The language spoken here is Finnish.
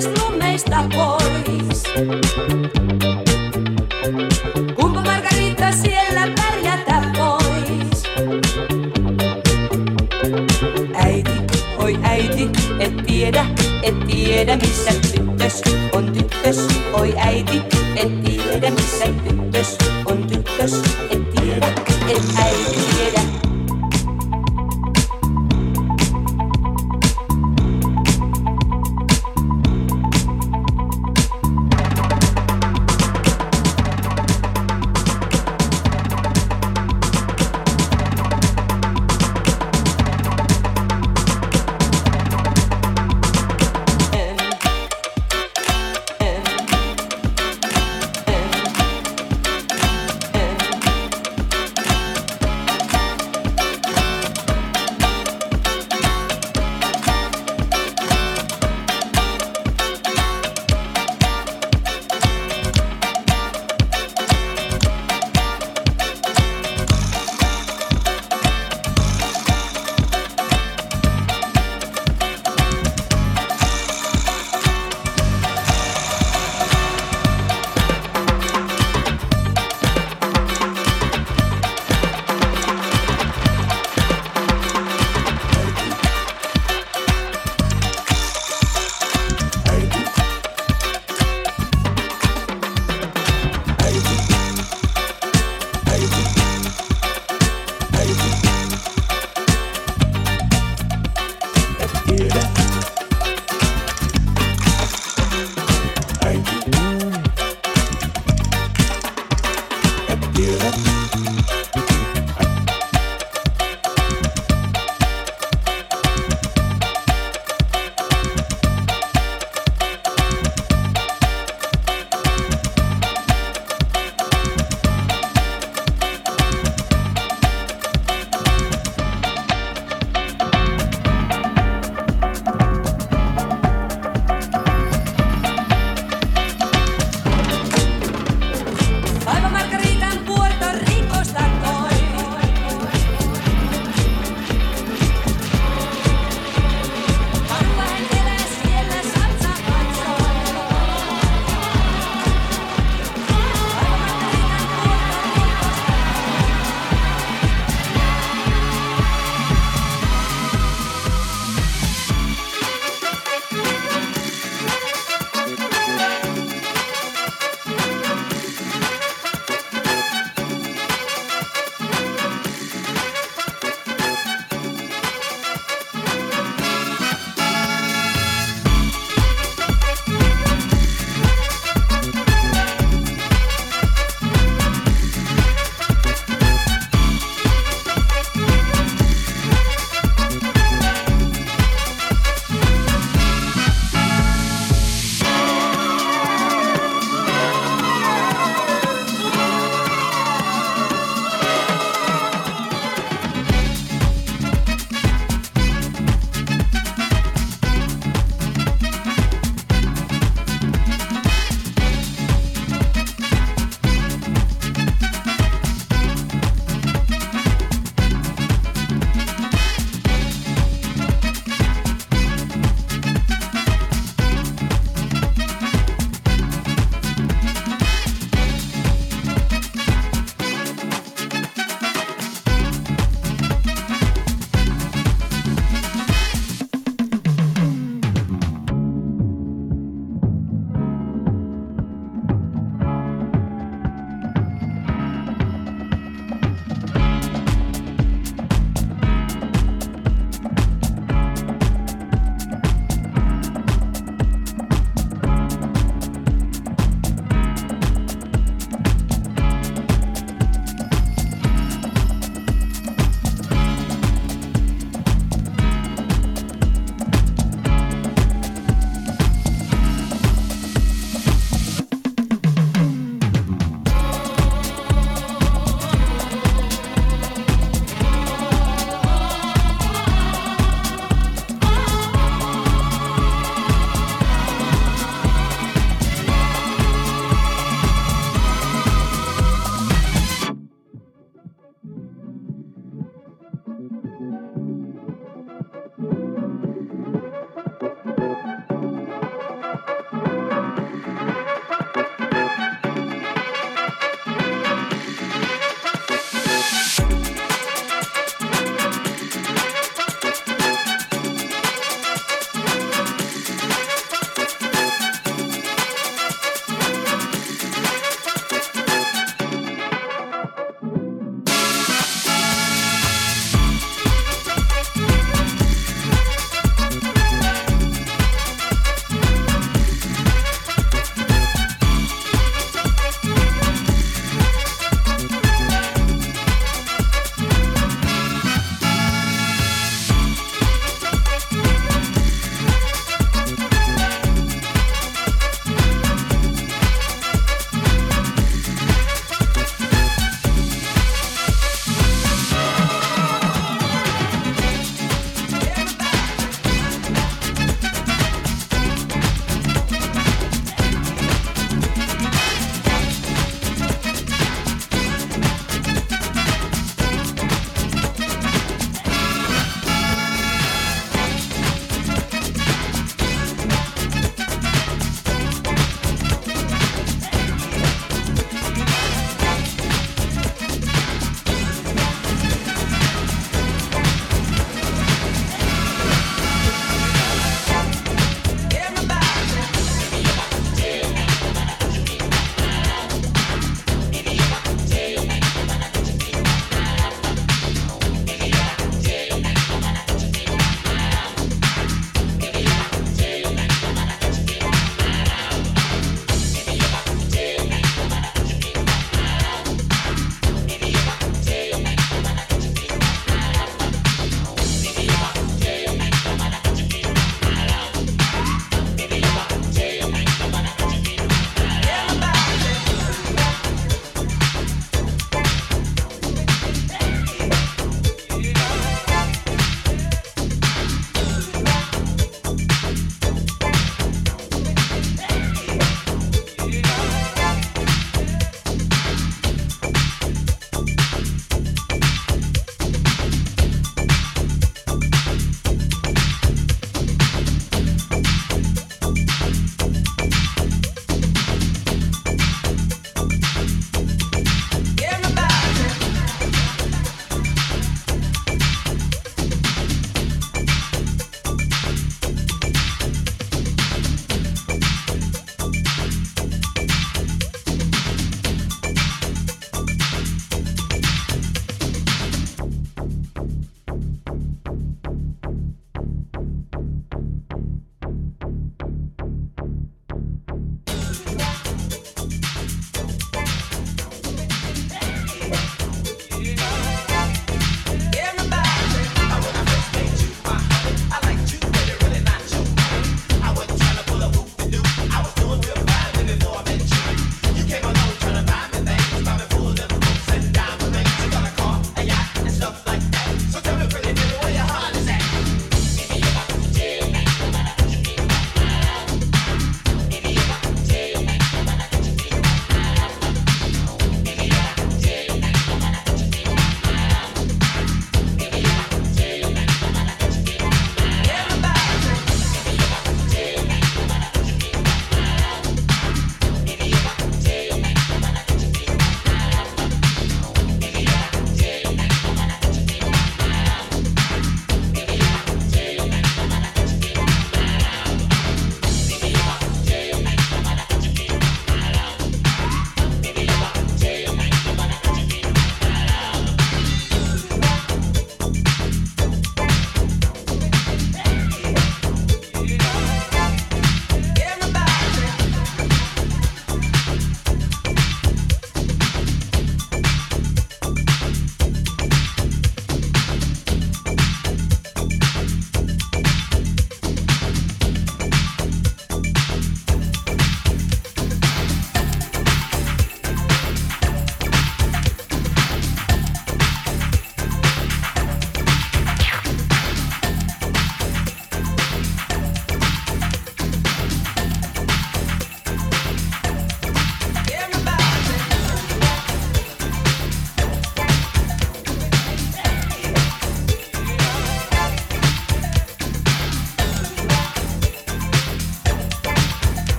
istun meistä pois. Kumpa Margarita siellä pärjätä pois? Äiti, oi äiti, et tiedä, et tiedä missä tyttös on tyttös. Oi äiti, et tiedä missä tyttös